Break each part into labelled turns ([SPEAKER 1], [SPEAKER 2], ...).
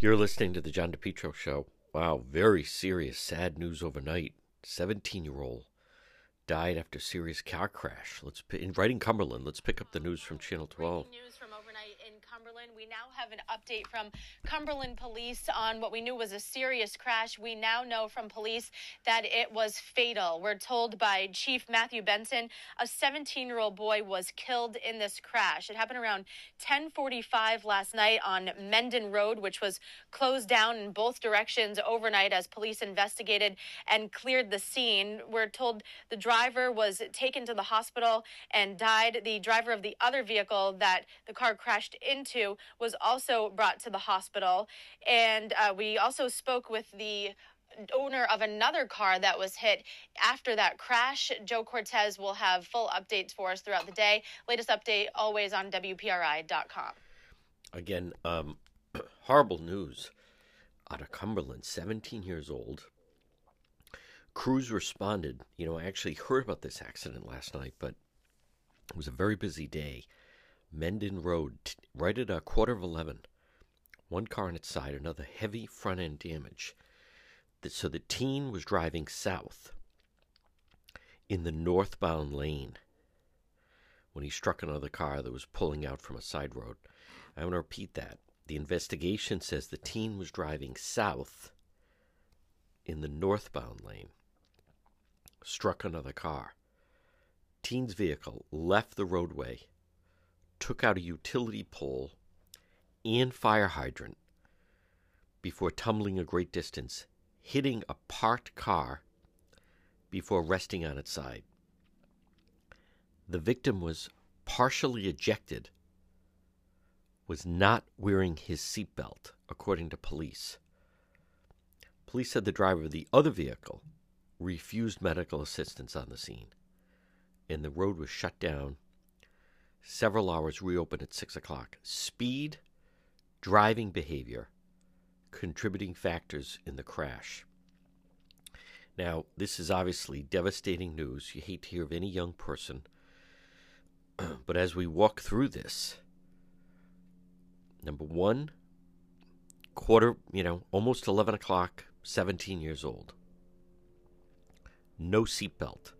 [SPEAKER 1] You're listening to the John DePetro Show. Wow, very serious, sad news overnight. 17 year old died after serious car crash. Let's in in Cumberland. Let's pick up the news from Channel 12.
[SPEAKER 2] News from Cumberland. We now have an update from Cumberland Police on what we knew was a serious crash. We now know from police that it was fatal. We're told by Chief Matthew Benson a 17-year-old boy was killed in this crash. It happened around 10:45 last night on Mendon Road, which was closed down in both directions overnight as police investigated and cleared the scene. We're told the driver was taken to the hospital and died. The driver of the other vehicle that the car crashed into was also brought to the hospital. And uh, we also spoke with the owner of another car that was hit after that crash. Joe Cortez will have full updates for us throughout the day. Latest update always on WPRI.com.
[SPEAKER 1] Again, um, horrible news out of Cumberland, 17 years old. Crews responded. You know, I actually heard about this accident last night, but it was a very busy day. Mendon Road, t- right at a quarter of 11. One car on its side, another heavy front end damage. So the teen was driving south in the northbound lane when he struck another car that was pulling out from a side road. I want to repeat that. The investigation says the teen was driving south in the northbound lane, struck another car. Teen's vehicle left the roadway, took out a utility pole and fire hydrant before tumbling a great distance, hitting a parked car before resting on its side. The victim was partially ejected, was not wearing his seatbelt, according to police. Police said the driver of the other vehicle refused medical assistance on the scene, and the road was shut down. Several hours reopened at 6 o'clock. Speed, driving behavior, contributing factors in the crash. Now, this is obviously devastating news. You hate to hear of any young person. but as we walk through this, number one, quarter, you know, almost 11 o'clock, 17 years old. No seatbelt.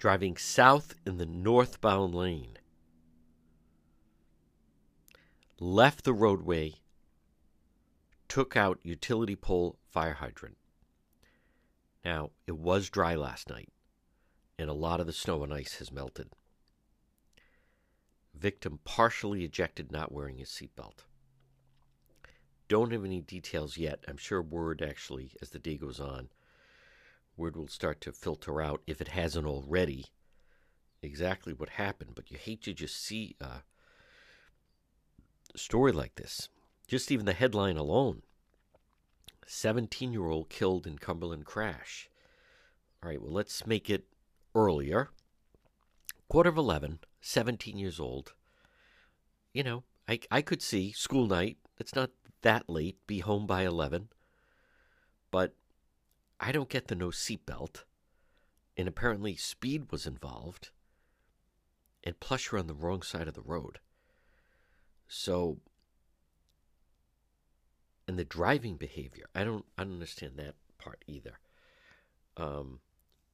[SPEAKER 1] Driving south in the northbound lane. Left the roadway, took out utility pole fire hydrant. Now, it was dry last night, and a lot of the snow and ice has melted. Victim partially ejected, not wearing his seatbelt. Don't have any details yet. I'm sure word actually, as the day goes on, word will start to filter out, if it hasn't already, exactly what happened. But you hate to just see a story like this. Just even the headline alone 17 year old killed in Cumberland crash. All right, well, let's make it earlier. Quarter of 11, 17 years old. You know, I, I could see school night. It's not that late, be home by 11. But I don't get the no seatbelt. And apparently, speed was involved. And plus, you're on the wrong side of the road. So, and the driving behavior, I don't, I don't understand that part either. Um,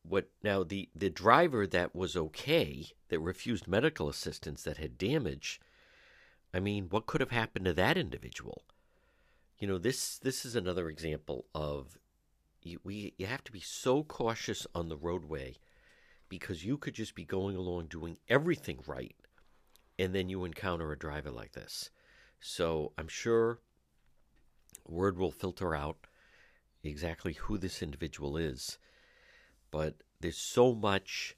[SPEAKER 1] what now? The the driver that was okay, that refused medical assistance, that had damage. I mean, what could have happened to that individual? You know, this this is another example of you, we you have to be so cautious on the roadway because you could just be going along doing everything right and then you encounter a driver like this. So I'm sure word will filter out exactly who this individual is. But there's so much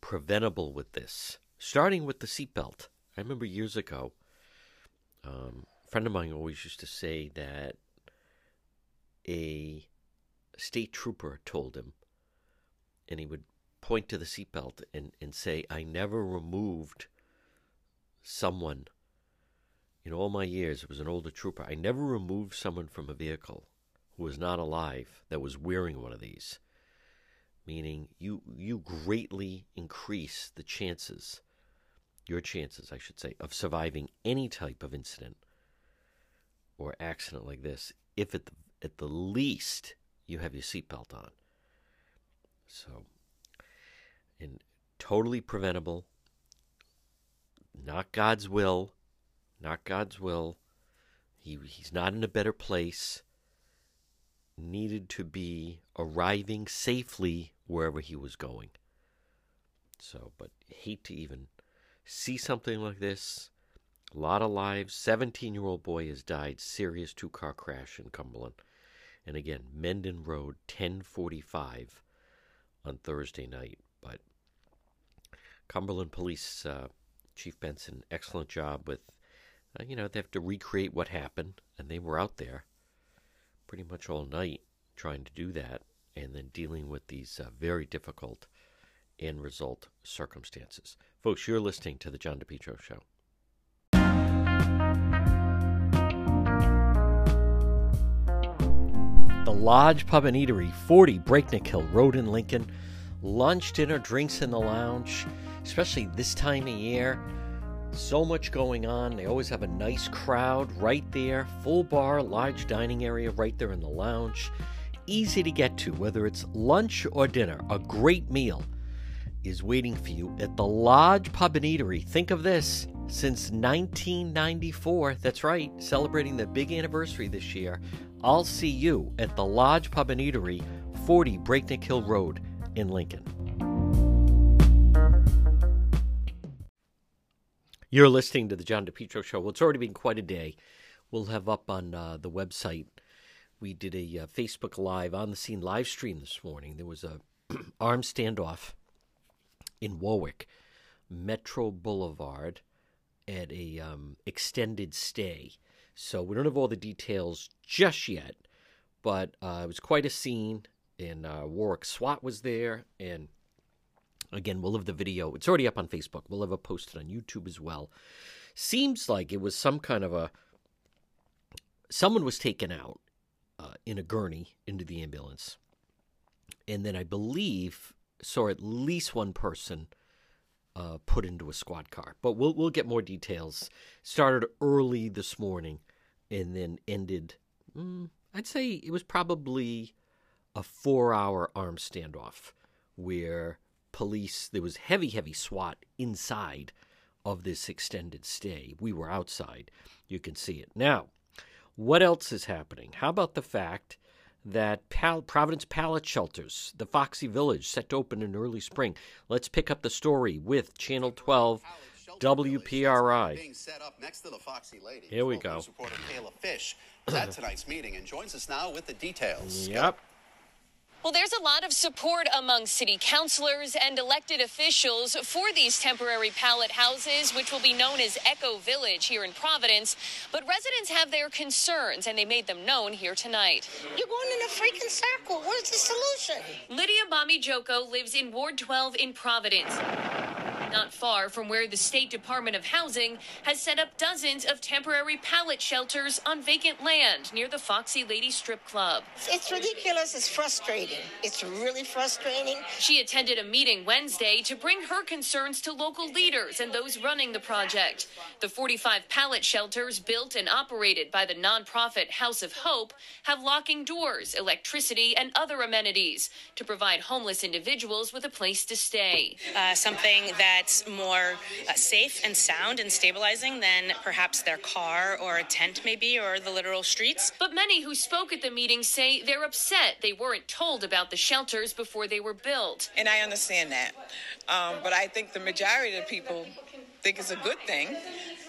[SPEAKER 1] preventable with this, starting with the seatbelt. I remember years ago, um, a friend of mine always used to say that a state trooper told him, and he would point to the seatbelt and, and say, I never removed someone in all my years, it was an older trooper. I never removed someone from a vehicle who was not alive that was wearing one of these. Meaning, you you greatly increase the chances your chances, I should say, of surviving any type of incident or accident like this if at the, at the least you have your seatbelt on. So, and totally preventable, not God's will, not God's will. He, he's not in a better place. Needed to be arriving safely wherever he was going. So, but hate to even see something like this. A lot of lives. 17 year old boy has died. Serious two car crash in Cumberland. And again, Mendon Road, 1045 on Thursday night. But Cumberland Police uh, Chief Benson, excellent job with, uh, you know, they have to recreate what happened. And they were out there pretty much all night trying to do that and then dealing with these uh, very difficult end result circumstances. Folks, you're listening to The John DePetro Show. The Lodge Pub and Eatery, 40 Breakneck Hill Road in Lincoln. Lunch, dinner, drinks in the lounge, especially this time of year. So much going on. They always have a nice crowd right there. Full bar, large dining area right there in the lounge. Easy to get to, whether it's lunch or dinner. A great meal is waiting for you at the Lodge Pub and Eatery. Think of this since 1994. That's right, celebrating the big anniversary this year. I'll see you at the Lodge Pub and Eatery, 40 Breakneck Hill Road in Lincoln. You're listening to the John DePetro Show. Well, it's already been quite a day. We'll have up on uh, the website. We did a uh, Facebook Live on the scene live stream this morning. There was a armed standoff in Warwick, Metro Boulevard, at a um, extended stay. So we don't have all the details just yet, but uh, it was quite a scene. And uh, Warwick SWAT was there, and again, we'll have the video. It's already up on Facebook. We'll have it posted on YouTube as well. Seems like it was some kind of a someone was taken out uh, in a gurney into the ambulance, and then I believe saw at least one person uh, put into a squad car. But we'll we'll get more details. Started early this morning, and then ended. Mm, I'd say it was probably a four-hour armed standoff where police there was heavy, heavy SWAT inside of this extended stay. We were outside. You can see it now. What else is happening? How about the fact that Pal- Providence Pallet Shelters, the Foxy Village, set to open in early spring. Let's pick up the story with Channel 12 WPRI.
[SPEAKER 3] Being set up next to the Foxy Lady.
[SPEAKER 1] Here we go.
[SPEAKER 3] Reporter Kayla Fish is at tonight's meeting and joins us now with the details.
[SPEAKER 1] Yep.
[SPEAKER 4] Well, there's a lot of support among city councilors and elected officials for these temporary pallet houses, which will be known as Echo Village here in Providence. But residents have their concerns, and they made them known here tonight.
[SPEAKER 5] You're going in a freaking circle. What's the solution?
[SPEAKER 4] Lydia Bami Joko lives in Ward 12 in Providence. Not far from where the State Department of Housing has set up dozens of temporary pallet shelters on vacant land near the Foxy Lady Strip Club.
[SPEAKER 5] It's ridiculous. It's frustrating. It's really frustrating.
[SPEAKER 4] She attended a meeting Wednesday to bring her concerns to local leaders and those running the project. The 45 pallet shelters built and operated by the nonprofit House of Hope have locking doors, electricity, and other amenities to provide homeless individuals with a place to stay.
[SPEAKER 6] uh, something that's more uh, safe and sound and stabilizing than perhaps their car or a tent, maybe, or the literal streets.
[SPEAKER 4] But many who spoke at the meeting say they're upset they weren't told about the shelters before they were built.
[SPEAKER 7] And I understand that. Um, but I think the majority of people think it's a good thing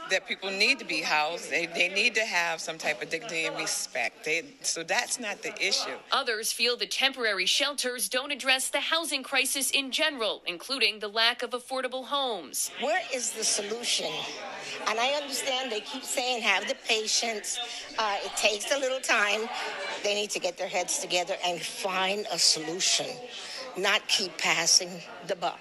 [SPEAKER 7] that people need to be housed. They, they need to have some type of dignity and respect. They, so that's not the issue.
[SPEAKER 4] Others feel the temporary shelters don't address the housing crisis in general, including the lack of affordable homes.
[SPEAKER 5] Where is the solution? And I understand they keep saying have the patience. Uh, it takes a little time. They need to get their heads together and find a solution, not keep passing the buck.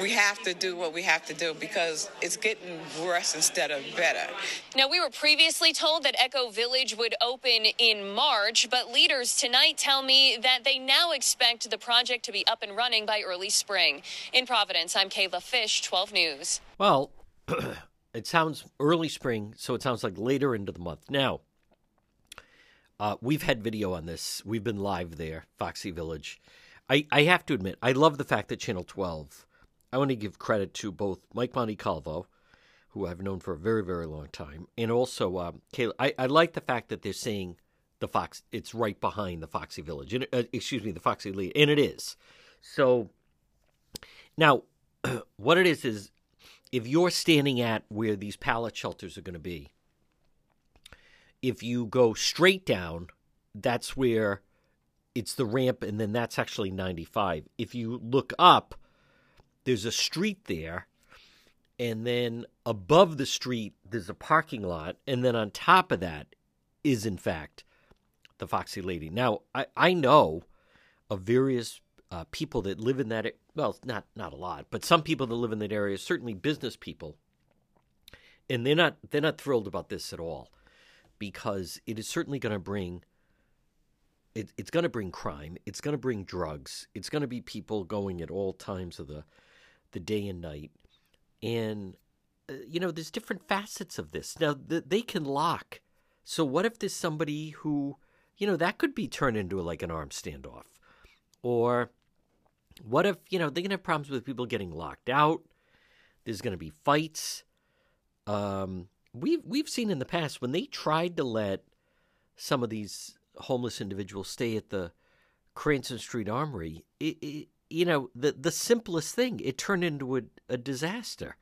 [SPEAKER 7] We have to do what we have to do because it's getting worse instead of better.
[SPEAKER 4] Now, we were previously told that Echo Village would open in March, but leaders tonight tell me that they now expect the project to be up and running by early spring. In Providence, I'm Kayla Fish, 12 News.
[SPEAKER 1] Well, it sounds early spring, so it sounds like later into the month. Now, uh, we've had video on this. We've been live there, Foxy Village. I, I have to admit, I love the fact that Channel 12, I want to give credit to both Mike Montecalvo, who I've known for a very, very long time, and also um, Kayla. I, I like the fact that they're saying the Fox, it's right behind the Foxy Village, and, uh, excuse me, the Foxy Lead, and it is. So now, what it is is if you're standing at where these pallet shelters are going to be, if you go straight down, that's where it's the ramp, and then that's actually 95. If you look up, there's a street there, and then above the street, there's a parking lot, and then on top of that is, in fact, the Foxy Lady. Now, I, I know of various uh, people that live in that well not not a lot but some people that live in that area certainly business people and they're not they're not thrilled about this at all because it is certainly going to bring it, it's going to bring crime it's going to bring drugs it's going to be people going at all times of the the day and night and uh, you know there's different facets of this now th- they can lock so what if there's somebody who you know that could be turned into like an armed standoff or what if, you know, they're going to have problems with people getting locked out? There's going to be fights. Um, we've, we've seen in the past when they tried to let some of these homeless individuals stay at the Cranston Street Armory, it, it, you know, the, the simplest thing, it turned into a, a disaster.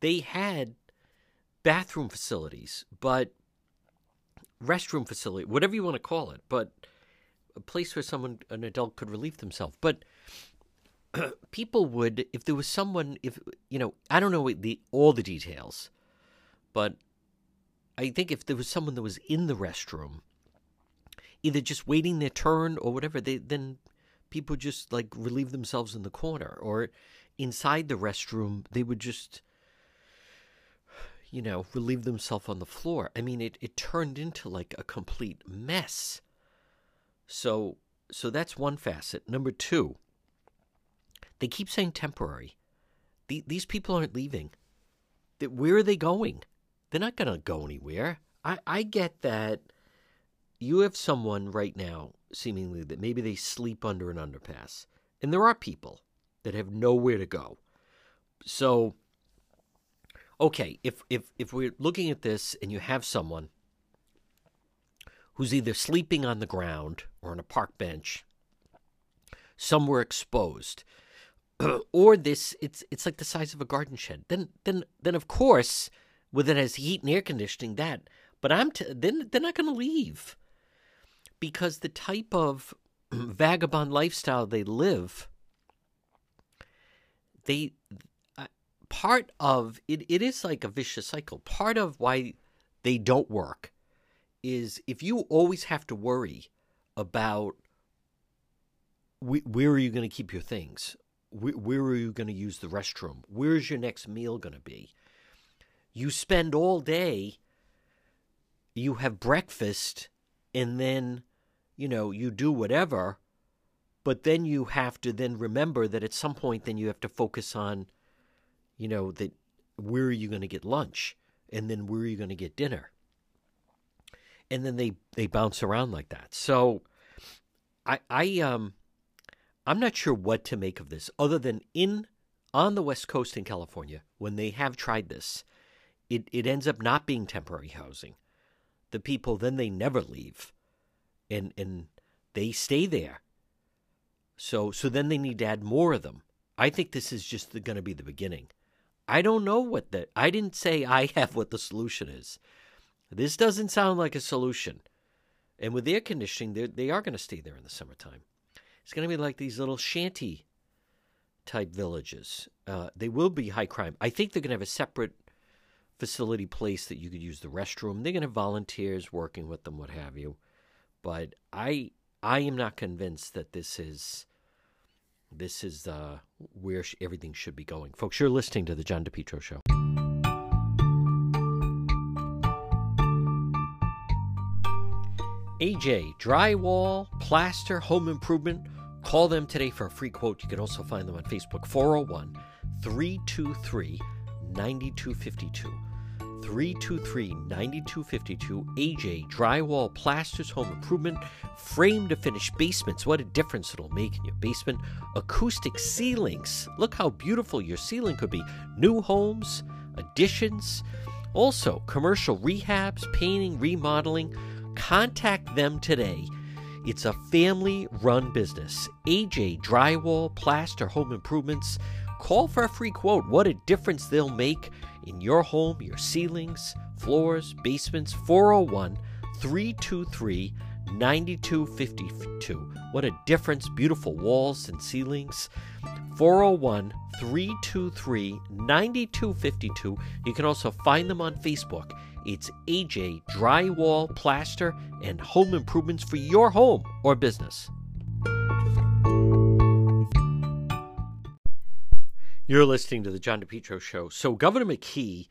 [SPEAKER 1] They had bathroom facilities, but restroom facility, whatever you want to call it, but a place where someone, an adult, could relieve themselves. But people would, if there was someone, if you know, I don't know the all the details, but I think if there was someone that was in the restroom, either just waiting their turn or whatever, they then people just like relieve themselves in the corner or inside the restroom, they would just you know, relieve themselves on the floor. I mean, it, it turned into like a complete mess. So so that's one facet. Number two, they keep saying temporary. The, these people aren't leaving. Where are they going? They're not going to go anywhere. I, I get that you have someone right now, seemingly, that maybe they sleep under an underpass. And there are people that have nowhere to go. So, okay, if, if, if we're looking at this and you have someone who's either sleeping on the ground or on a park bench, somewhere exposed, or this it's it's like the size of a garden shed. Then then then of course, with it has heat and air conditioning, that. But I'm t- then they're not going to leave because the type of vagabond lifestyle they live, they uh, part of it. It is like a vicious cycle. Part of why they don't work is if you always have to worry about where are you going to keep your things? Where are you going to use the restroom? Where's your next meal going to be? You spend all day, you have breakfast, and then, you know, you do whatever, but then you have to then remember that at some point, then you have to focus on, you know, that where are you going to get lunch? And then where are you going to get dinner? and then they they bounce around like that. So I I um I'm not sure what to make of this other than in on the west coast in California when they have tried this it it ends up not being temporary housing. The people then they never leave and and they stay there. So so then they need to add more of them. I think this is just going to be the beginning. I don't know what the I didn't say I have what the solution is. This doesn't sound like a solution. And with air conditioning, they they are going to stay there in the summertime. It's going to be like these little shanty type villages. Uh, they will be high crime. I think they're going to have a separate facility place that you could use the restroom. They're going to have volunteers working with them, what have you. But I I am not convinced that this is this is uh, where sh- everything should be going. Folks, you're listening to the John DePetro Show. AJ Drywall, Plaster, Home Improvement. Call them today for a free quote. You can also find them on Facebook 401 323 9252. 323 9252. AJ Drywall Plasters Home Improvement. Frame to finish basements. What a difference it'll make in your basement. Acoustic ceilings. Look how beautiful your ceiling could be. New homes, additions. Also, commercial rehabs, painting, remodeling. Contact them today. It's a family run business. AJ Drywall Plaster Home Improvements. Call for a free quote. What a difference they'll make in your home, your ceilings, floors, basements. 401 323 9252. What a difference. Beautiful walls and ceilings. 401 323 9252. You can also find them on Facebook. It's AJ Drywall, Plaster, and Home Improvements for your home or business. You're listening to the John DePetro Show. So, Governor McKee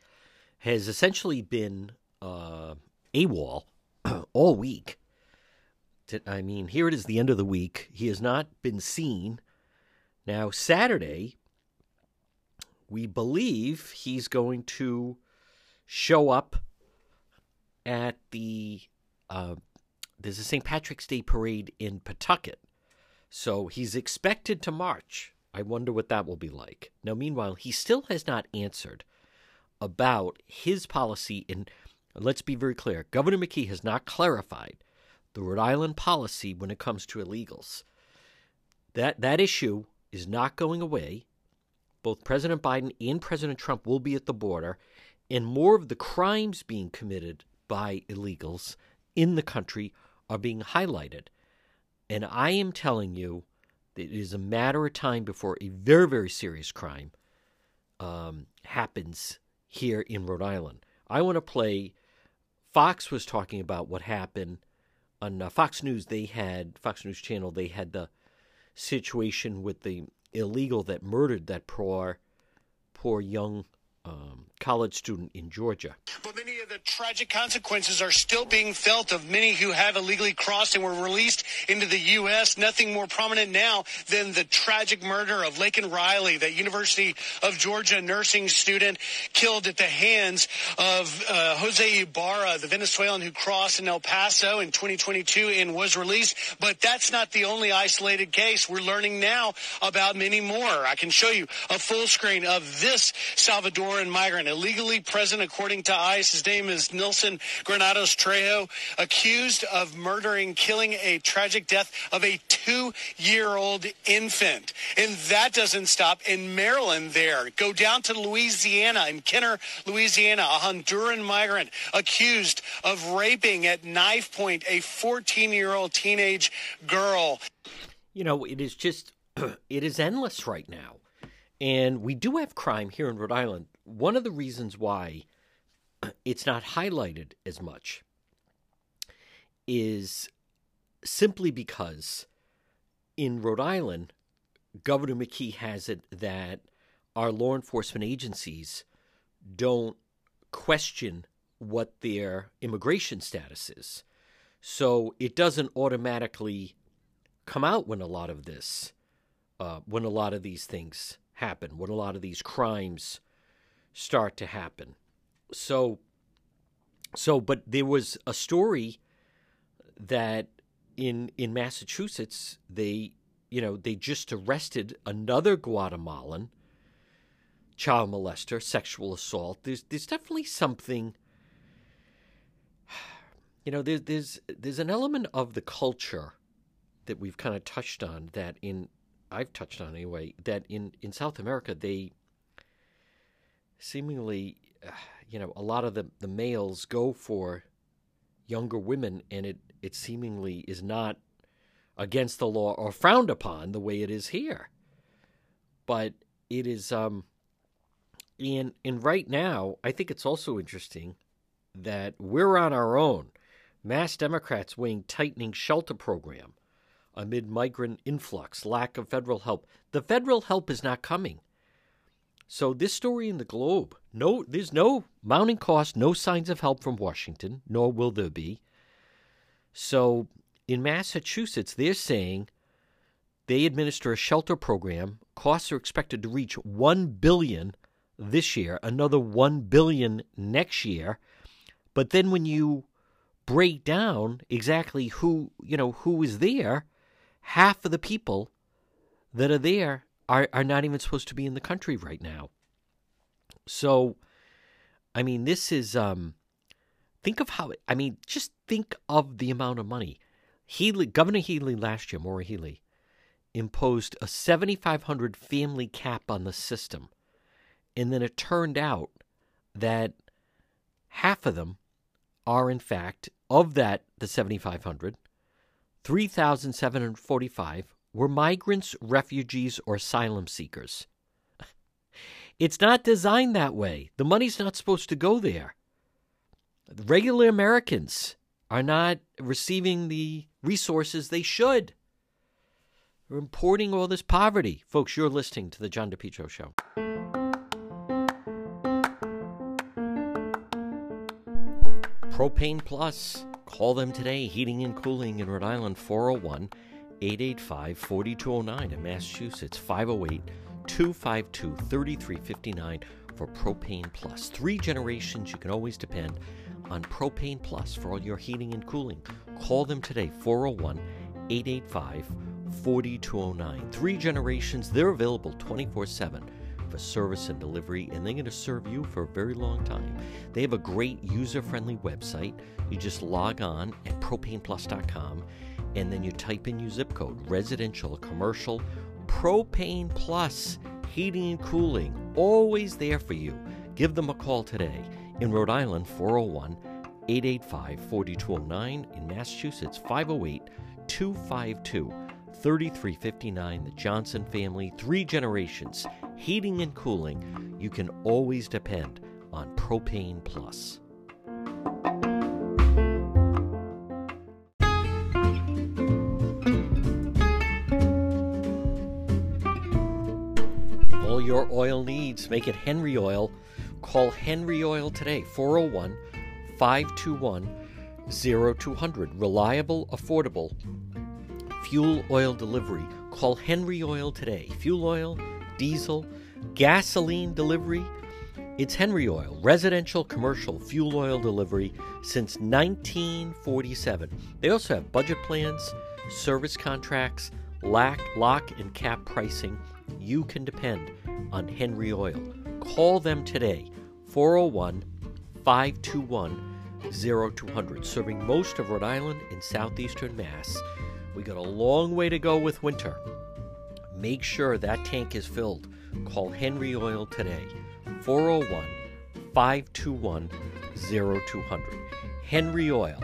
[SPEAKER 1] has essentially been uh, AWOL all week. I mean, here it is, the end of the week. He has not been seen. Now, Saturday, we believe he's going to show up at the uh, there's a St. Patrick's Day parade in Pawtucket. So he's expected to march. I wonder what that will be like. Now, meanwhile, he still has not answered about his policy. And let's be very clear Governor McKee has not clarified the Rhode Island policy when it comes to illegals. That, that issue is not going away. Both President Biden and President Trump will be at the border, and more of the crimes being committed by illegals in the country are being highlighted. And I am telling you, it is a matter of time before a very, very serious crime um, happens here in Rhode Island. I want to play. Fox was talking about what happened on uh, Fox News. They had Fox News Channel. They had the situation with the illegal that murdered that poor, poor young um, college student in Georgia.
[SPEAKER 8] But many of the tragic consequences are still being felt of many who have illegally crossed and were released into the U.S. Nothing more prominent now than the tragic murder of Laken Riley, the University of Georgia nursing student killed at the hands of uh, Jose Ibarra, the Venezuelan who crossed in El Paso in 2022 and was released. But that's not the only isolated case. We're learning now about many more. I can show you a full screen of this Salvadoran migrant illegally present according to ICE. His name is Nilson Granados Trejo, accused of murdering, killing a tragic death of a two year old infant. And that doesn't stop in Maryland there. Go down to Louisiana, in Kenner, Louisiana, a Honduran migrant accused of raping at knife point a 14 year old teenage girl.
[SPEAKER 1] You know, it is just, it is endless right now. And we do have crime here in Rhode Island. One of the reasons why it's not highlighted as much is simply because in Rhode Island, Governor McKee has it that our law enforcement agencies don't question what their immigration status is. So it doesn't automatically come out when a lot of this, uh, when a lot of these things happen, when a lot of these crimes start to happen. So, so, but there was a story that in in Massachusetts they, you know, they just arrested another Guatemalan child molester, sexual assault. There's there's definitely something. You know, there's there's there's an element of the culture that we've kind of touched on that in I've touched on anyway that in in South America they seemingly, you know, a lot of the, the males go for younger women, and it, it seemingly is not against the law or frowned upon the way it is here. But it is, um, and, and right now, I think it's also interesting that we're on our own. Mass Democrats weighing tightening shelter program amid migrant influx, lack of federal help. The federal help is not coming. So this story in the Globe, no, there's no mounting cost, no signs of help from Washington, nor will there be. So in Massachusetts, they're saying they administer a shelter program. Costs are expected to reach one billion this year, another 1 billion next year. But then when you break down exactly who, you know, who is there, half of the people that are there are, are not even supposed to be in the country right now. So, I mean, this is, um, think of how, I mean, just think of the amount of money. Healey, Governor Healey last year, Maura Healey, imposed a 7,500 family cap on the system. And then it turned out that half of them are, in fact, of that, the 7,500, 3,745 were migrants, refugees, or asylum seekers. It's not designed that way. The money's not supposed to go there. Regular Americans are not receiving the resources they should. We're importing all this poverty. Folks, you're listening to the John DePetro Show. Propane Plus. Call them today. Heating and Cooling in Rhode Island, 401 885 4209. In Massachusetts, 508 252 3359 for Propane Plus. Three generations you can always depend on Propane Plus for all your heating and cooling. Call them today, 401 885 4209. Three generations, they're available 24 7 for service and delivery, and they're going to serve you for a very long time. They have a great user friendly website. You just log on at propaneplus.com and then you type in your zip code residential, commercial, propane plus, heating and cooling, always there for you. Give them a call today. In Rhode Island, 401 885 4209. In Massachusetts, 508 252 3359. The Johnson family, three generations, heating and cooling. You can always depend on Propane Plus. Oil needs, make it Henry Oil. Call Henry Oil today, 401 521 0200. Reliable, affordable fuel oil delivery. Call Henry Oil today. Fuel oil, diesel, gasoline delivery. It's Henry Oil, residential, commercial fuel oil delivery since 1947. They also have budget plans, service contracts, lock, lock and cap pricing. You can depend on Henry Oil. Call them today, 401 521 0200, serving most of Rhode Island and southeastern Mass. We got a long way to go with winter. Make sure that tank is filled. Call Henry Oil today, 401 521 0200. Henry Oil,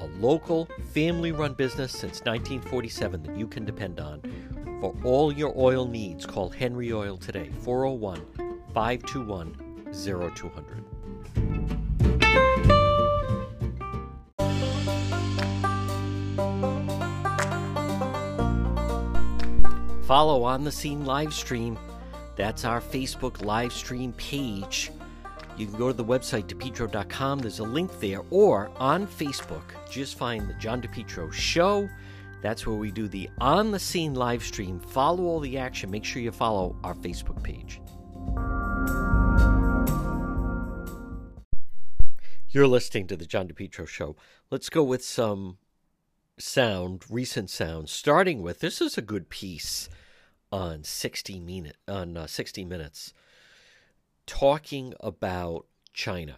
[SPEAKER 1] a local family run business since 1947 that you can depend on. For all your oil needs, call Henry Oil today, 401 521 0200. Follow on the scene live stream. That's our Facebook live stream page. You can go to the website, depetro.com. There's a link there. Or on Facebook, just find the John DePetro Show. That's where we do the on the scene live stream. Follow all the action. Make sure you follow our Facebook page. You're listening to the John DePetro Show. Let's go with some sound, recent sound, starting with this is a good piece on 60 minute on uh, 60 minutes talking about China.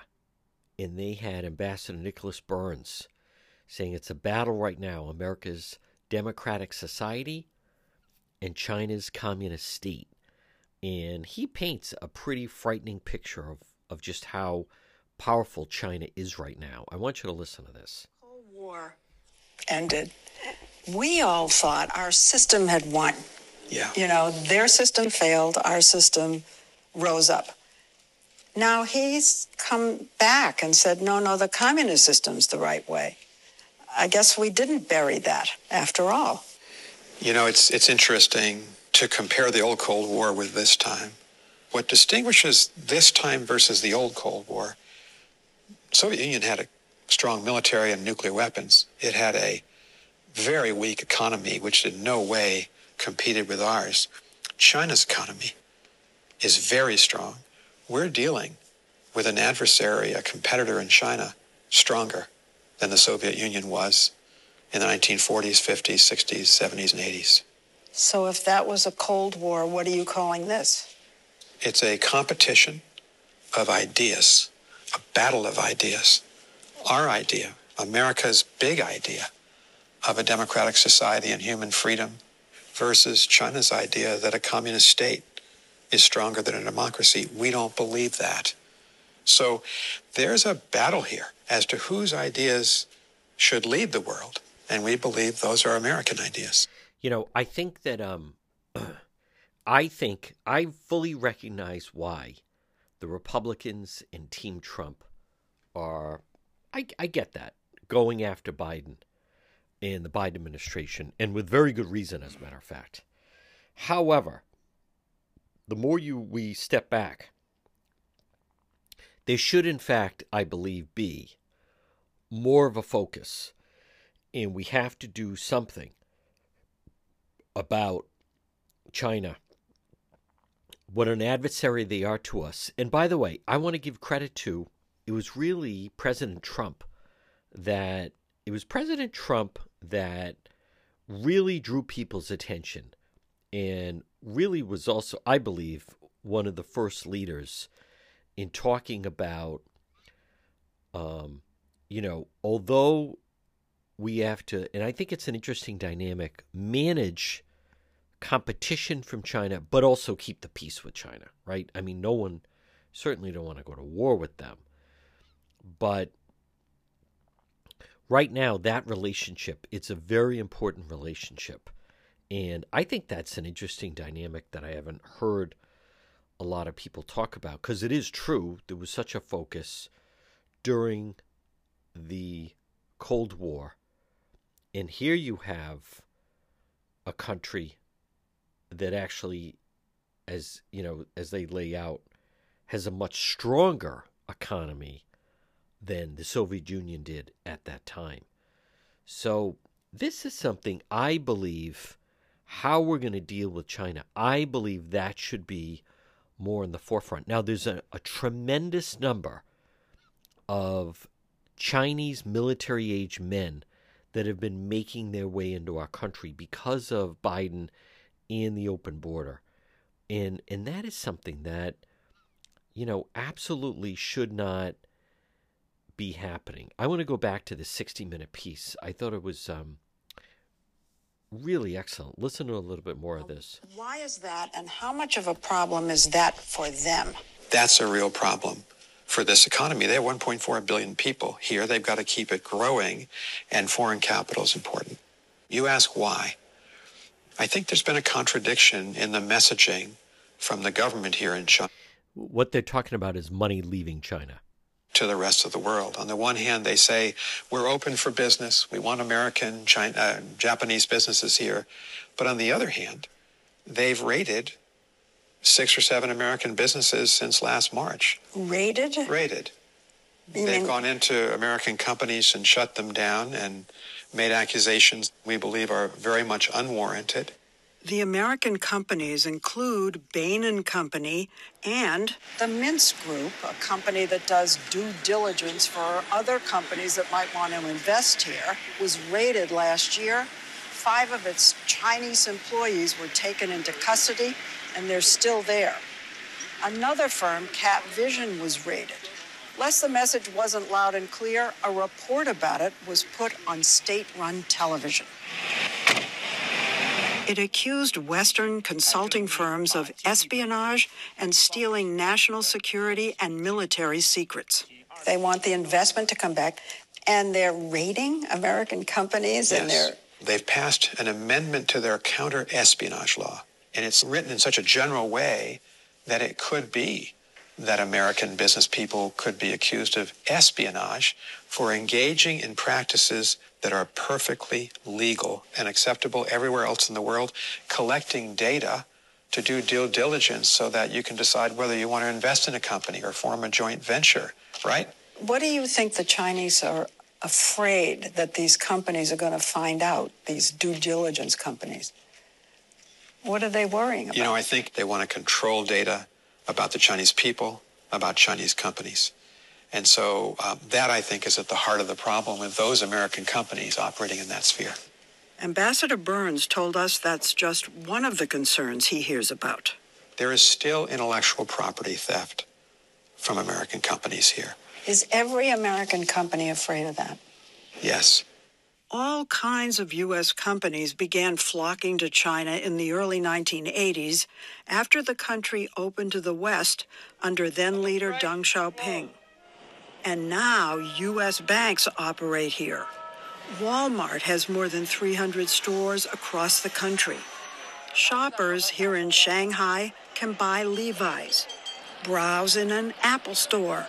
[SPEAKER 1] And they had Ambassador Nicholas Burns saying it's a battle right now America's democratic society and China's communist state. And he paints a pretty frightening picture of, of just how powerful China is right now. I want you to listen to this.
[SPEAKER 9] Cold War ended. We all thought our system had won.
[SPEAKER 10] Yeah.
[SPEAKER 9] You know, their system failed, our system rose up. Now he's come back and said, no, no, the communist system's the right way. I guess we didn't bury that after all.
[SPEAKER 10] You know, it's it's interesting to compare the old Cold War with this time. What distinguishes this time versus the old Cold War, Soviet Union had a strong military and nuclear weapons. It had a very weak economy, which in no way competed with ours. China's economy is very strong, we're dealing with an adversary, a competitor in China, stronger than the Soviet Union was in the 1940s, 50s, 60s, 70s, and 80s.
[SPEAKER 9] So if that was a Cold War, what are you calling this?
[SPEAKER 10] It's a competition of ideas, a battle of ideas. Our idea, America's big idea of a democratic society and human freedom versus China's idea that a communist state is stronger than a democracy. We don't believe that. So there's a battle here as to whose ideas should lead the world. And we believe those are American ideas.
[SPEAKER 1] You know, I think that um I think I fully recognize why the Republicans and Team Trump are I, I get that going after Biden and the Biden administration, and with very good reason, as a matter of fact. However, the more you we step back, there should, in fact, I believe, be more of a focus, and we have to do something about China. What an adversary they are to us. And by the way, I want to give credit to it was really President Trump that it was President Trump that really drew people's attention and really was also, I believe, one of the first leaders in talking about, um, you know, although we have to, and I think it's an interesting dynamic, manage competition from China, but also keep the peace with China, right? I mean, no one certainly don't want to go to war with them. But right now, that relationship, it's a very important relationship. And I think that's an interesting dynamic that I haven't heard a lot of people talk about because it is true. There was such a focus during the Cold War. And here you have a country that actually, as you know, as they lay out, has a much stronger economy than the Soviet Union did at that time. So this is something I believe how we're going to deal with China. I believe that should be more in the forefront. Now, there's a, a tremendous number of Chinese military age men that have been making their way into our country because of Biden and the open border. And and that is something that you know absolutely should not be happening. I want to go back to the 60 minute piece. I thought it was um, really excellent. Listen to a little bit more of this.
[SPEAKER 9] Why is that, and how much of a problem is that for them?
[SPEAKER 10] That's a real problem for this economy. They have 1.4 billion people here. They've got to keep it growing, and foreign capital is important. You ask why. I think there's been a contradiction in the messaging from the government here in China.
[SPEAKER 1] What they're talking about is money leaving China
[SPEAKER 10] to the rest of the world. On the one hand, they say we're open for business. We want American, China, uh, Japanese businesses here. But on the other hand, they've raided six or seven American businesses since last March.
[SPEAKER 9] Raided?
[SPEAKER 10] Raided. You they've mean... gone into American companies and shut them down and made accusations we believe are very much unwarranted.
[SPEAKER 9] The American companies include Bain and Company and the Mintz Group, a company that does due diligence for other companies that might want to invest here, was raided last year. Five of its Chinese employees were taken into custody and they're still there. Another firm, Capvision, was raided. Lest the message wasn't loud and clear, a report about it was put on state run television. It accused Western consulting firms of espionage and stealing national security and military secrets. They want the investment to come back, and they're raiding American companies
[SPEAKER 10] yes.
[SPEAKER 9] and they're.
[SPEAKER 10] They've passed an amendment to their counter espionage law, and it's written in such a general way that it could be that American business people could be accused of espionage for engaging in practices that are perfectly legal and acceptable everywhere else in the world, collecting data to do due diligence so that you can decide whether you want to invest in a company or form a joint venture, right?
[SPEAKER 9] What do you think the Chinese are afraid that these companies are going to find out, these due diligence companies? What are they worrying about?
[SPEAKER 10] You know, I think they want to control data about the Chinese people, about Chinese companies. And so um, that, I think, is at the heart of the problem with those American companies operating in that sphere.
[SPEAKER 9] Ambassador Burns told us that's just one of the concerns he hears about.
[SPEAKER 10] There is still intellectual property theft from American companies here.
[SPEAKER 9] Is every American company afraid of that?
[SPEAKER 10] Yes.
[SPEAKER 9] All kinds of U.S. companies began flocking to China in the early 1980s after the country opened to the West under then leader Deng Xiaoping. And now U.S. banks operate here. Walmart has more than 300 stores across the country. Shoppers here in Shanghai can buy Levi's, browse in an Apple store,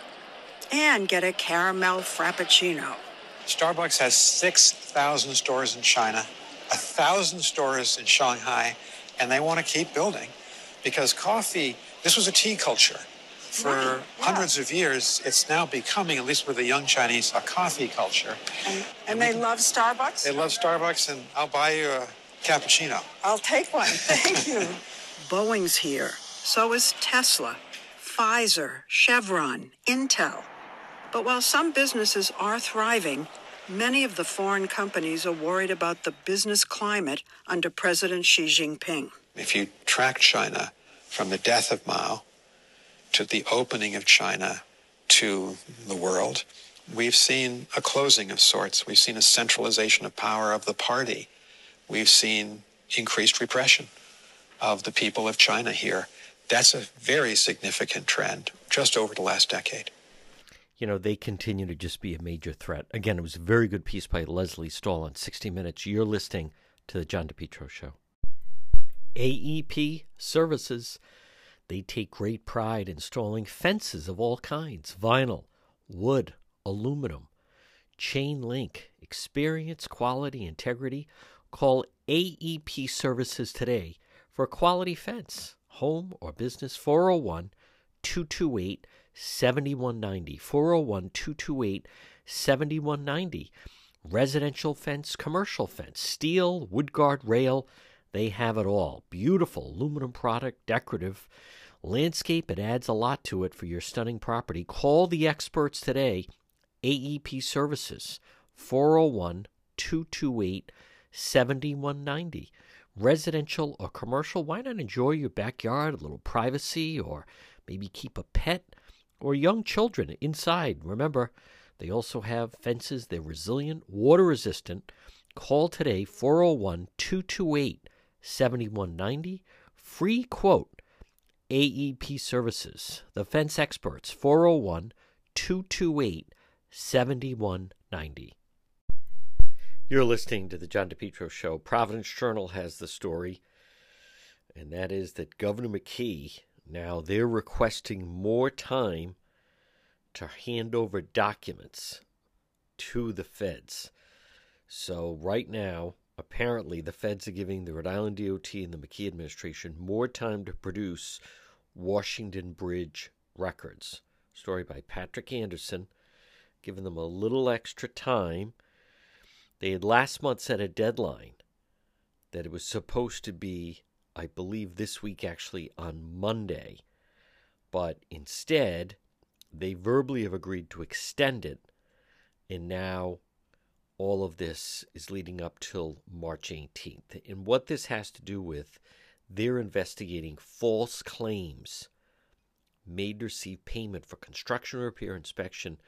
[SPEAKER 9] and get a caramel frappuccino.
[SPEAKER 10] Starbucks has 6,000 stores in China, 1,000 stores in Shanghai, and they want to keep building because coffee, this was a tea culture. For right. yeah. hundreds of years, it's now becoming, at least with the young Chinese, a coffee culture.
[SPEAKER 9] And, and, and they love Starbucks?
[SPEAKER 10] They love Starbucks, and I'll buy you a cappuccino.
[SPEAKER 9] I'll take one. Thank you. Boeing's here. So is Tesla, Pfizer, Chevron, Intel. But while some businesses are thriving, many of the foreign companies are worried about the business climate under President Xi Jinping.
[SPEAKER 10] If you track China from the death of Mao to the opening of China to the world, we've seen a closing of sorts. We've seen a centralization of power of the party. We've seen increased repression of the people of China here. That's a very significant trend just over the last decade
[SPEAKER 1] you know, they continue to just be a major threat. Again, it was a very good piece by Leslie Stahl on 60 Minutes. You're listening to the John DePetro Show. AEP Services, they take great pride in installing fences of all kinds vinyl, wood, aluminum, chain link, experience, quality, integrity. Call AEP Services today for quality fence, home or business 401 228 7190. 401 228 7190. Residential fence, commercial fence, steel, wood guard rail, they have it all. Beautiful aluminum product, decorative. Landscape, it adds a lot to it for your stunning property. Call the experts today. AEP Services, 401 228 7190. Residential or commercial, why not enjoy your backyard, a little privacy, or maybe keep a pet? or young children inside. Remember, they also have fences. They're resilient, water resistant. Call today 401 228 7190. Free quote AEP Services, the fence experts 401 228 7190. You're listening to the John DePetro Show. Providence Journal has the story, and that is that Governor McKee now they're requesting more time to hand over documents to the feds. So, right now, apparently, the feds are giving the Rhode Island DOT and the McKee administration more time to produce Washington Bridge records. Story by Patrick Anderson, giving them a little extra time. They had last month set a deadline that it was supposed to be I believe this week actually on Monday. But instead, they verbally have agreed to extend it. And now all of this is leading up till March 18th. And what this has to do with, they're investigating false claims made to receive payment for construction, repair, inspection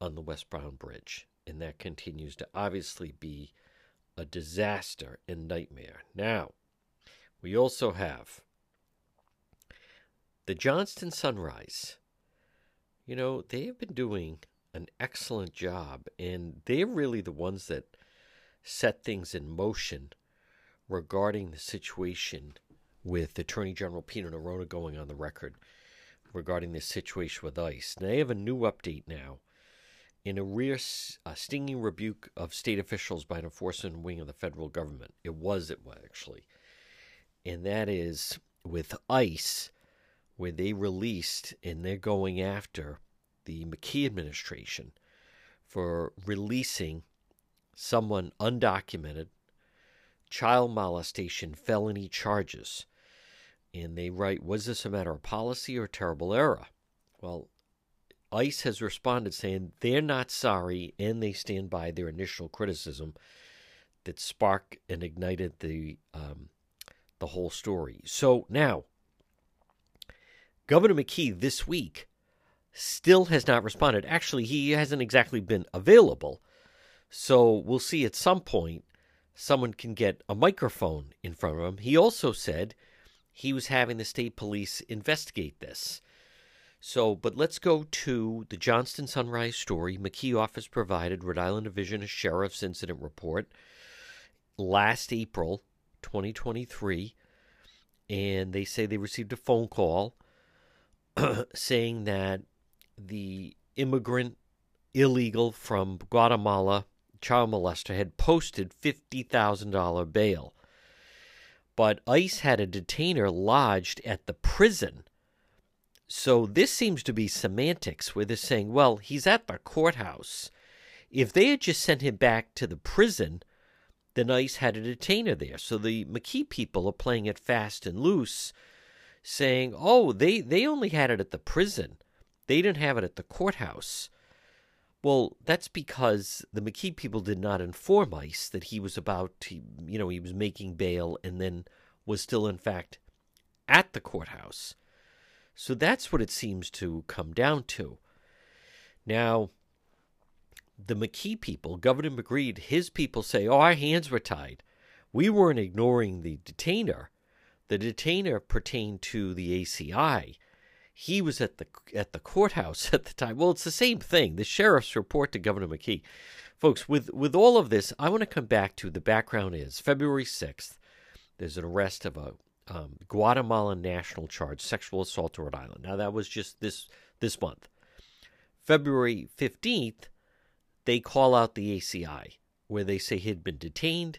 [SPEAKER 1] on the Washington Bridge. And that continues to obviously be a disaster and nightmare. Now, we also have the Johnston Sunrise. You know, they have been doing an excellent job, and they're really the ones that set things in motion regarding the situation with Attorney General Peter Neronha going on the record regarding this situation with ICE. They have a new update now. In a rare a stinging rebuke of state officials by an enforcement wing of the federal government. It was, it was actually and that is with ICE, where they released and they're going after the McKee administration for releasing someone undocumented, child molestation felony charges. And they write, Was this a matter of policy or terrible error? Well, ICE has responded saying they're not sorry and they stand by their initial criticism that sparked and ignited the um, the whole story. So now, Governor McKee this week still has not responded. Actually, he hasn't exactly been available. So we'll see at some point someone can get a microphone in front of him. He also said he was having the state police investigate this. So, but let's go to the Johnston Sunrise story. McKee office provided Rhode Island Division of Sheriff's incident report last April 2023, and they say they received a phone call saying that the immigrant illegal from Guatemala child molester had posted $50,000 bail. But ICE had a detainer lodged at the prison. So this seems to be semantics where they're saying, well, he's at the courthouse. If they had just sent him back to the prison, then ICE had a detainer there. So the McKee people are playing it fast and loose, saying, oh, they, they only had it at the prison. They didn't have it at the courthouse. Well, that's because the McKee people did not inform ICE that he was about to, you know, he was making bail and then was still, in fact, at the courthouse. So that's what it seems to come down to. Now, the McKee people, Governor McGreed, his people say, oh, our hands were tied. We weren't ignoring the detainer. The detainer pertained to the ACI he was at the at the courthouse at the time. Well, it's the same thing. The sheriff's report to Governor McKee. Folks, with with all of this, I want to come back to the background is February 6th, there's an arrest of a um, Guatemalan national charge, sexual assault to Rhode Island. Now that was just this this month. February 15th, they call out the ACI, where they say he'd been detained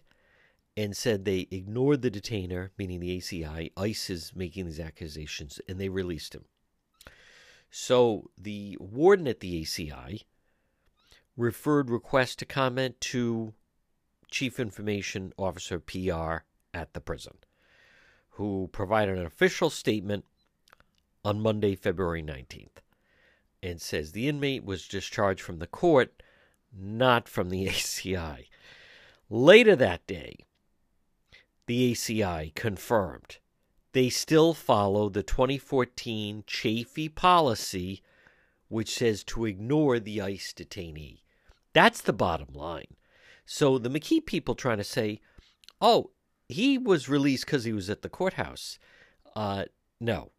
[SPEAKER 1] and said they ignored the detainer, meaning the ACI. ICE is making these accusations, and they released him. So the warden at the ACI referred requests to comment to Chief Information Officer PR at the prison, who provided an official statement on Monday, February 19th, and says the inmate was discharged from the court, not from the ACI. Later that day, the ACI confirmed they still follow the 2014 Chafee policy, which says to ignore the ICE detainee. That's the bottom line. So the McKee people trying to say, oh, he was released because he was at the courthouse. Uh, no.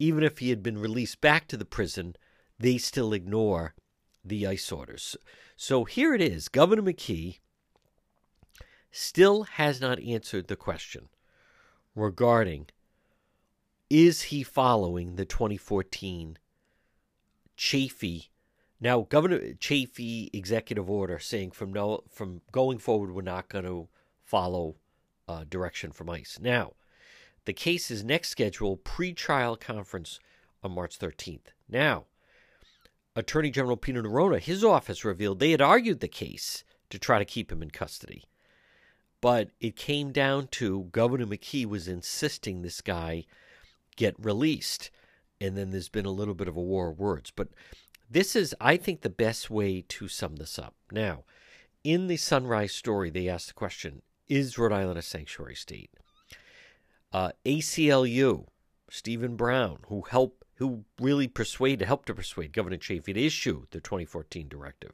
[SPEAKER 1] Even if he had been released back to the prison, they still ignore the ICE orders. So here it is Governor McKee still has not answered the question regarding is he following the 2014 Chafee? Now, Governor Chafee executive order saying from no from going forward, we're not going to follow uh, direction from ICE. Now, the case is next scheduled pre-trial conference on March 13th. Now, Attorney General Peter Neronha, his office revealed they had argued the case to try to keep him in custody. But it came down to Governor McKee was insisting this guy get released. And then there's been a little bit of a war of words. But this is, I think, the best way to sum this up. Now, in the Sunrise story, they asked the question Is Rhode Island a sanctuary state? Uh, ACLU, Stephen Brown, who helped, who really persuaded, helped to persuade Governor Chafee to issue the 2014 directive,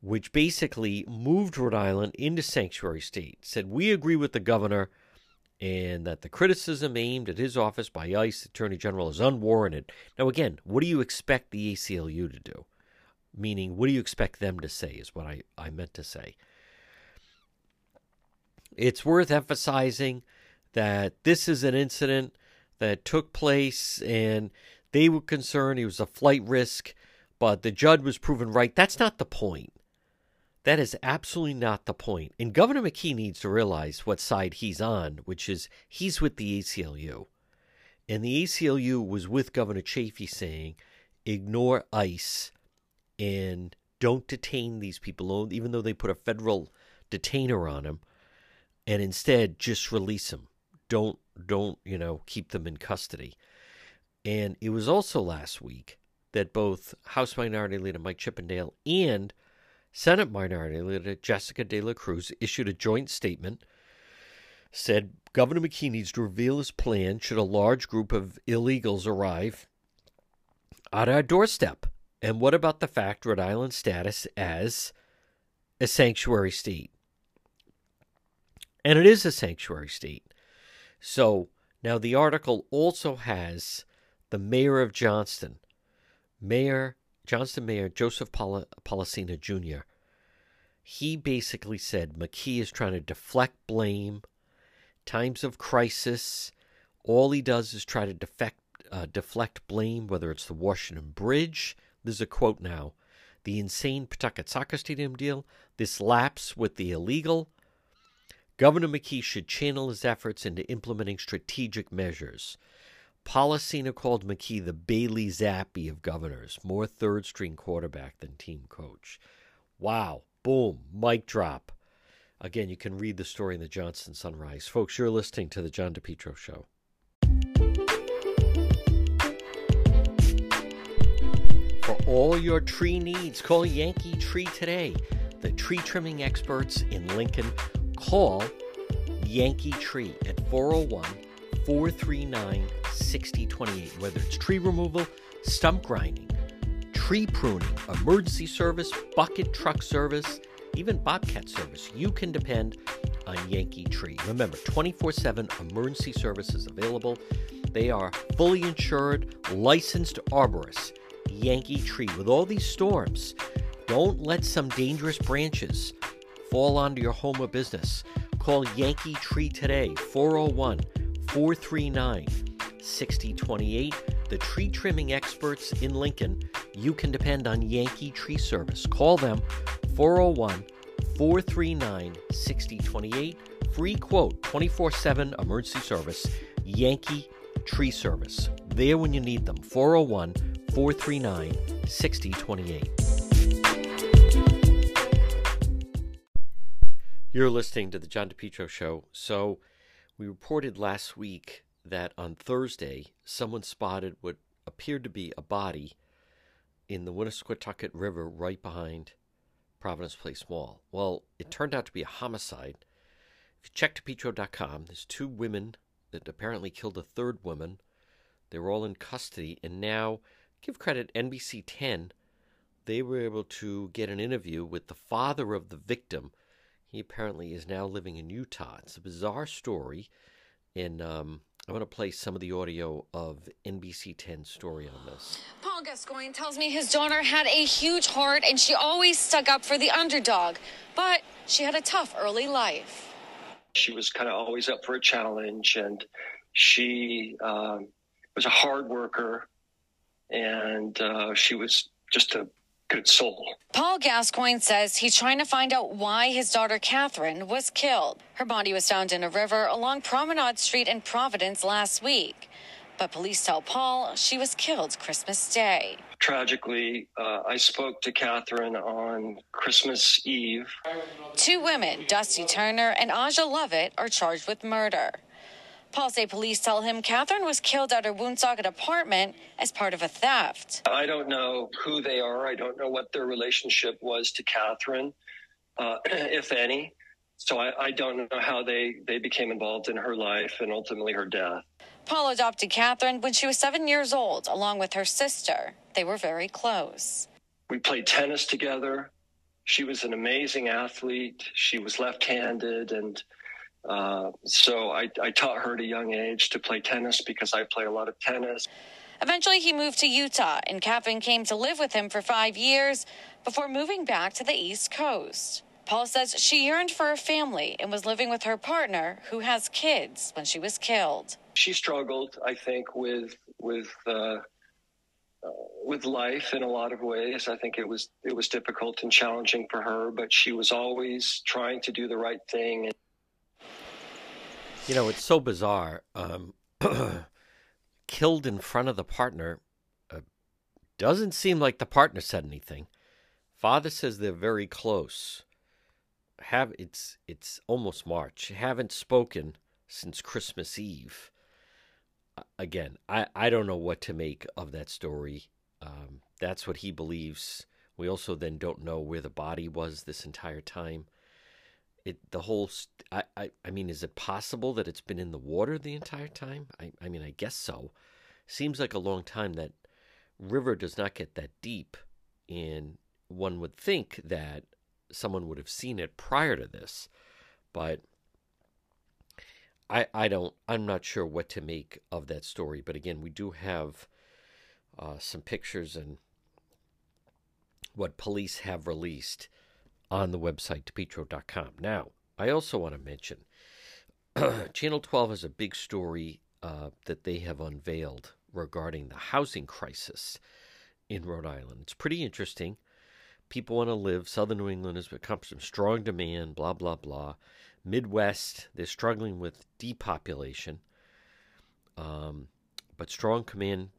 [SPEAKER 1] which basically moved Rhode Island into sanctuary state, said, We agree with the governor and that the criticism aimed at his office by ICE Attorney General is unwarranted. Now, again, what do you expect the ACLU to do? Meaning, what do you expect them to say, is what I, I meant to say. It's worth emphasizing that this is an incident that took place and they were concerned he was a flight risk, but the judge was proven right. That's not the point. That is absolutely not the point. And Governor McKee needs to realize what side he's on, which is he's with the ACLU. And the ACLU was with Governor Chafee saying, ignore ICE and don't detain these people, even though they put a federal detainer on them, and instead just release them. Don't, don't, you know, keep them in custody. And it was also last week that both House Minority Leader Mike Chippendale and Senate Minority Leader Jessica De La Cruz issued a joint statement. Said Governor McKee needs to reveal his plan should a large group of illegals arrive at our doorstep. And what about the fact Rhode Island's status as a sanctuary state? And it is a sanctuary state. So now the article also has the mayor of Johnston, Mayor Johnston Mayor Joseph Pol- Polisena Jr. He basically said McKee is trying to deflect blame, times of crisis. All he does is try to defect, uh, deflect blame, whether it's the Washington Bridge. There's a quote now the insane Pawtucket Soccer Stadium deal, this lapse with the illegal. Governor McKee should channel his efforts into implementing strategic measures. Polisena called McKee the Bailey Zappe of governors, more third string quarterback than team coach. Wow. Boom. Mic drop. Again, you can read the story in the Johnston Sunrise. Folks, you're listening to the John DePetro Show. For all your tree needs, call Yankee Tree today. The tree trimming experts in Lincoln. Call Yankee Tree at 401 439 6028. Whether it's tree removal, stump grinding, tree pruning, emergency service, bucket truck service, even bobcat service, you can depend on Yankee Tree. Remember, 24 7 emergency service is available. They are fully insured, licensed arborists. Yankee Tree. With all these storms, don't let some dangerous branches fall onto your home or business. Call Yankee Tree today, 401 439 6028. The tree trimming experts in Lincoln. You can depend on Yankee Tree Service. Call them 401 439 6028. Free quote 24 7 emergency service. Yankee Tree Service. There when you need them. 401 439 6028. You're listening to the John DePetro Show. So, we reported last week that on Thursday, someone spotted what appeared to be a body in the Woonasquatucket River right behind Providence Place Mall. Well, it turned out to be a homicide. If you check DePetro.com, there's two women that apparently killed a third woman. They were all in custody, and now, give credit NBC 10, they were able to get an interview with the father of the victim. He apparently is now living in Utah. It's a bizarre story, and um, I'm going to play some of the audio of NBC 10's story on this.
[SPEAKER 11] Paul Gascoigne tells me his daughter had a huge heart and she always stuck up for the underdog, but she had a tough early life.
[SPEAKER 12] She was kind of always up for a challenge, and she um, was a hard worker, and uh, she was just a good soul.
[SPEAKER 11] Paul Gascoigne says he's trying to find out why his daughter Catherine was killed. Her body was found in a river along Promenade Street in Providence last week. But police tell Paul she was killed Christmas Day.
[SPEAKER 12] Tragically, uh, I spoke to Catherine on Christmas Eve.
[SPEAKER 11] Two women, Dusty Turner and Aja Lovett, are charged with murder. Paul say police tell him Catherine was killed at her Woonsocket apartment as part of a theft.
[SPEAKER 12] I don't know who they are. I don't know what their relationship was to Catherine, uh, if any. So I, I don't know how they, they became involved in her life and ultimately her death.
[SPEAKER 11] Paul adopted Catherine when she was seven years old, along with her sister. They were very close.
[SPEAKER 12] We played tennis together. She was an amazing athlete. She was left handed. And uh, so I, I taught her at a young age to play tennis because I play a lot of tennis.
[SPEAKER 11] Eventually, he moved to Utah, and Catherine came to live with him for five years before moving back to the East Coast. Paul says she yearned for a family and was living with her partner, who has kids, when she was killed.
[SPEAKER 12] She struggled, I think, with with uh, uh, with life in a lot of ways. I think it was it was difficult and challenging for her, but she was always trying to do the right thing.
[SPEAKER 1] You know, it's so bizarre. Um, killed in front of the partner uh, doesn't seem like the partner said anything. Father says they're very close. Have it's it's almost March. Haven't spoken since Christmas Eve. again, I, I don't know what to make of that story. Um, that's what he believes. We also then don't know where the body was this entire time. It the whole I, I I mean, is it possible that it's been in the water the entire time? I I mean, I guess so. Seems like a long time. That river does not get that deep, and one would think that someone would have seen it prior to this, but I I don't I'm not sure what to make of that story. But again, we do have uh, some pictures and what police have released on the website depetro.com. Now, I also want to mention Channel 12 has a big story uh, that they have unveiled regarding the housing crisis in Rhode Island. It's pretty interesting. People want to live. Southern New England has become some strong demand, blah, blah, blah. Midwest, they're struggling with depopulation. Um, but strong command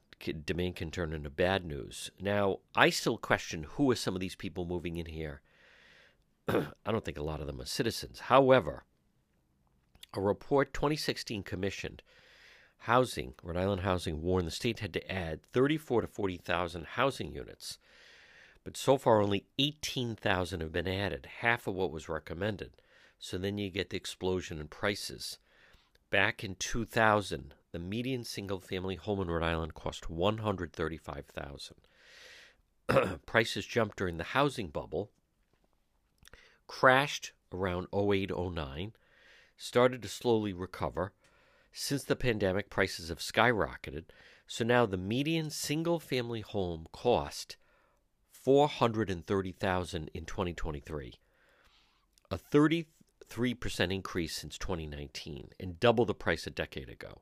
[SPEAKER 1] demand can turn into bad news. Now, I still question who are some of these people moving in here. I don't think a lot of them are citizens. However, a report 2016 commissioned housing, Rhode Island Housing warned the state had to add 34 to 40,000 housing units. But so far, only 18,000 have been added, half of what was recommended. So then you get the explosion in prices. Back in 2000, the median single-family home in Rhode Island cost 135,000. Prices jumped during the housing bubble, crashed around 0809, started to slowly recover. Since the pandemic, prices have skyrocketed. So now the median single-family home cost 430,000 in 2023. A 33% increase since 2019 and double the price a decade ago.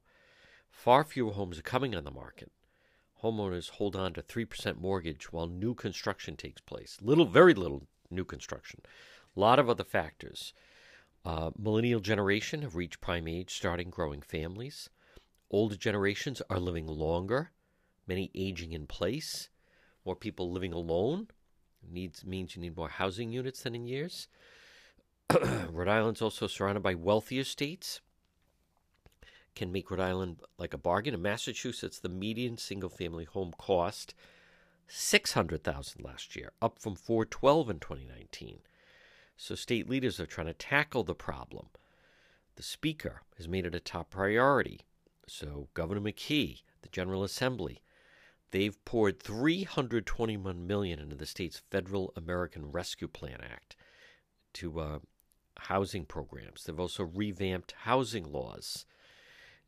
[SPEAKER 1] Far fewer homes are coming on the market. Homeowners hold on to 3% mortgage while new construction takes place. Little, very little new construction. A lot of other factors. Uh, millennial generation have reached prime age, starting growing families. Older generations are living longer, many aging in place. More people living alone needs means you need more housing units than in years. Rhode Island's also surrounded by wealthier states. Can make Rhode Island like a bargain. In Massachusetts, the median single-family home cost six hundred thousand last year, up from four twelve in 2019. So state leaders are trying to tackle the problem. The Speaker has made it a top priority. So Governor McKee, the General Assembly, they've poured 321 million into the state's Federal American Rescue Plan Act to uh, housing programs. They've also revamped housing laws.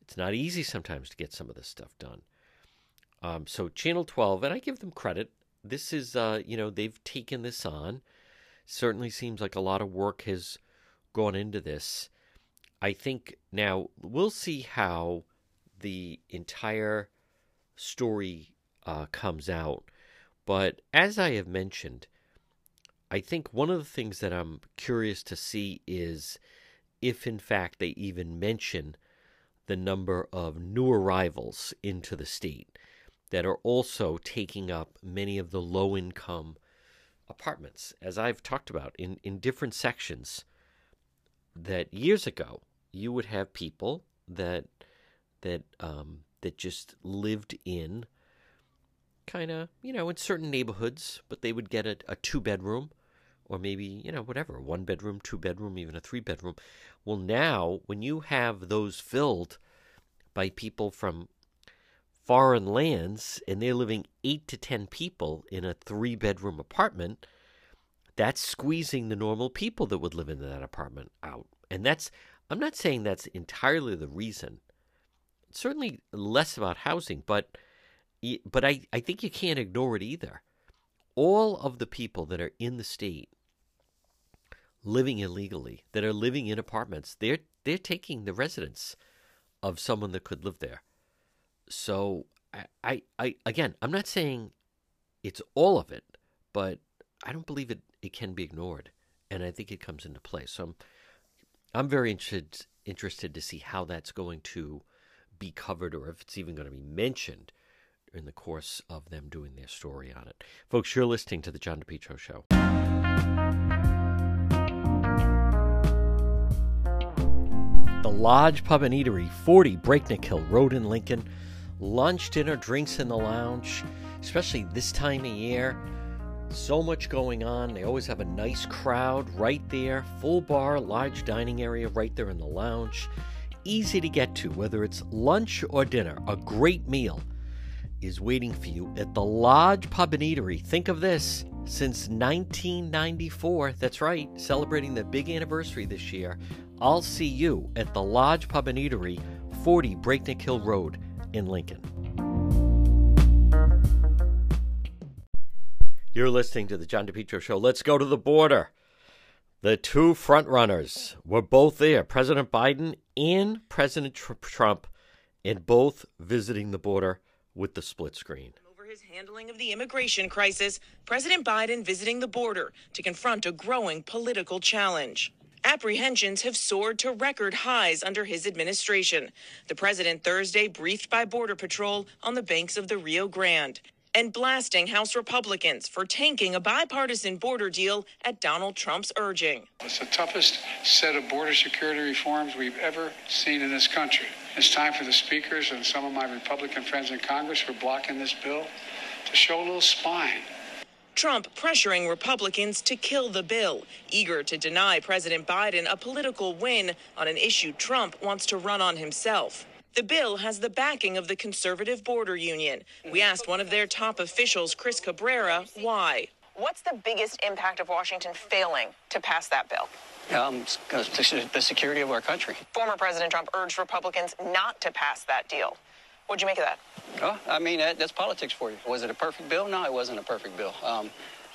[SPEAKER 1] It's not easy sometimes to get some of this stuff done. Um, so Channel 12, and I give them credit. This is, uh, you know, they've taken this on. Certainly seems like a lot of work has gone into this. I think now we'll see how the entire story uh, comes out. But as I have mentioned, I think one of the things that I'm curious to see is if, in fact, they even mention the number of new arrivals into the state that are also taking up many of the low income apartments. As I've talked about in, in different sections, that years ago you would have people that that um, that just lived in kind of, you know, in certain neighborhoods, but they would get a, a two bedroom or maybe, you know, whatever, one bedroom, two bedroom, even a three bedroom. Well, now, when you have those filled by people from foreign lands and they're living eight to 10 people in a three bedroom apartment, that's squeezing the normal people that would live in that apartment out. And that's, I'm not saying that's entirely the reason. It's certainly less about housing, but but I, I think you can't ignore it either. All of the people that are in the state living illegally, that are living in apartments, they're they're taking the residence of someone that could live there. So I, I, I again, I'm not saying it's all of it, but I don't believe it, it can be ignored. And I think it comes into play. So I'm, I'm very interested interested to see how that's going to be covered or if it's even going to be mentioned in the course of them doing their story on it. Folks, you're listening to The John DePetro Show. The Lodge Pub and Eatery, 40 Breakneck Hill Road in Lincoln. Lunch, dinner, drinks in the lounge, especially this time of year. So much going on. They always have a nice crowd right there. Full bar, large dining area right there in the lounge. Easy to get to, whether it's lunch or dinner. A great meal is waiting for you at the Lodge Pub and Eatery. Think of this since 1994. That's right, celebrating the big anniversary this year. I'll see you at the Lodge Pub and Eatery, 40 Breakneck Hill Road in Lincoln. You're listening to the John DePetro Show. Let's go to the border. The two frontrunners were both there President Biden and President Trump, and both visiting the border with the split screen.
[SPEAKER 13] Over his handling of the immigration crisis, President Biden visiting the border to confront a growing political challenge. Apprehensions have soared to record highs under his administration. The president Thursday briefed by Border Patrol on the banks of the Rio Grande and blasting House Republicans for tanking a bipartisan border deal at Donald Trump's urging.
[SPEAKER 14] It's the toughest set of border security reforms we've ever seen in this country. It's time for the speakers and some of my Republican friends in Congress who are blocking this bill to show a little spine.
[SPEAKER 13] Trump pressuring Republicans to kill the bill, eager to deny President Biden a political win on an issue Trump wants to run on himself. The bill has the backing of the conservative border union. We asked one of their top officials, Chris Cabrera, why.
[SPEAKER 15] What's the biggest impact of Washington failing to pass that bill?
[SPEAKER 16] Um, the security of our country.
[SPEAKER 15] Former President Trump urged Republicans not to pass that deal. What'd you make of that?
[SPEAKER 16] Oh, I mean, that, that's politics for you. Was it a perfect bill? No, it wasn't a perfect bill. Um,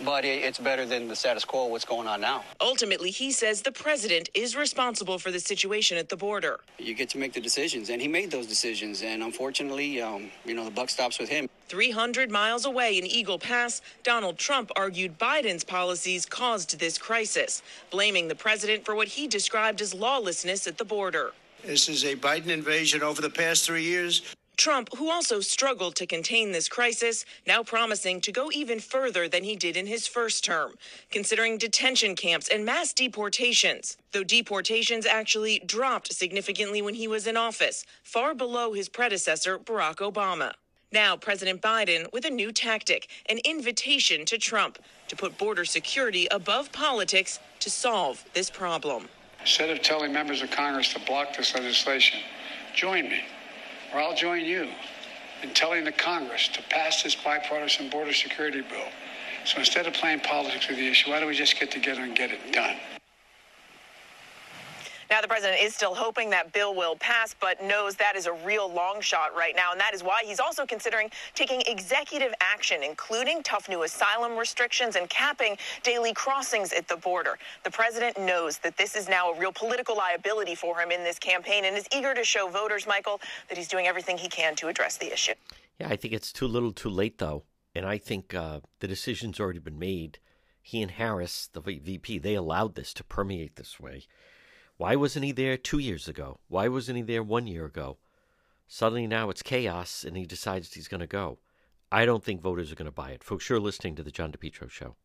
[SPEAKER 16] but it's better than the status quo, what's going on now.
[SPEAKER 13] Ultimately, he says the president is responsible for the situation at the border.
[SPEAKER 16] You get to make the decisions, and he made those decisions, and unfortunately, um, you know, the buck stops with him.
[SPEAKER 13] 300 miles away in Eagle Pass, Donald Trump argued Biden's policies caused this crisis, blaming the president for what he described as lawlessness at the border.
[SPEAKER 17] This is a Biden invasion over the past three years.
[SPEAKER 13] Trump, who also struggled to contain this crisis, now promising to go even further than he did in his first term, considering detention camps and mass deportations. Though deportations actually dropped significantly when he was in office, far below his predecessor, Barack Obama. Now, President Biden with a new tactic, an invitation to Trump to put border security above politics to solve this problem.
[SPEAKER 14] Instead of telling members of Congress to block this legislation, join me or I'll join you in telling the Congress to pass this bipartisan border security bill. So instead of playing politics with the issue, why don't we just get together and get it done?
[SPEAKER 15] Now, the president is still hoping that bill will pass, but knows that is a real long shot right now. And that is why he's also considering taking executive action, including tough new asylum restrictions and capping daily crossings at the border. The president knows that this is now a real political liability for him in this campaign and is eager to show voters, Michael, that he's doing everything he can to address the issue.
[SPEAKER 1] Yeah, I think it's too little too late, though. And I think uh, the decision's already been made. He and Harris, the VP, they allowed this to permeate this way. Why wasn't he there two years ago? Why wasn't he there one year ago? Suddenly now it's chaos and he decides he's going to go. I don't think voters are going to buy it. Folks, you're listening to The John DePetro Show.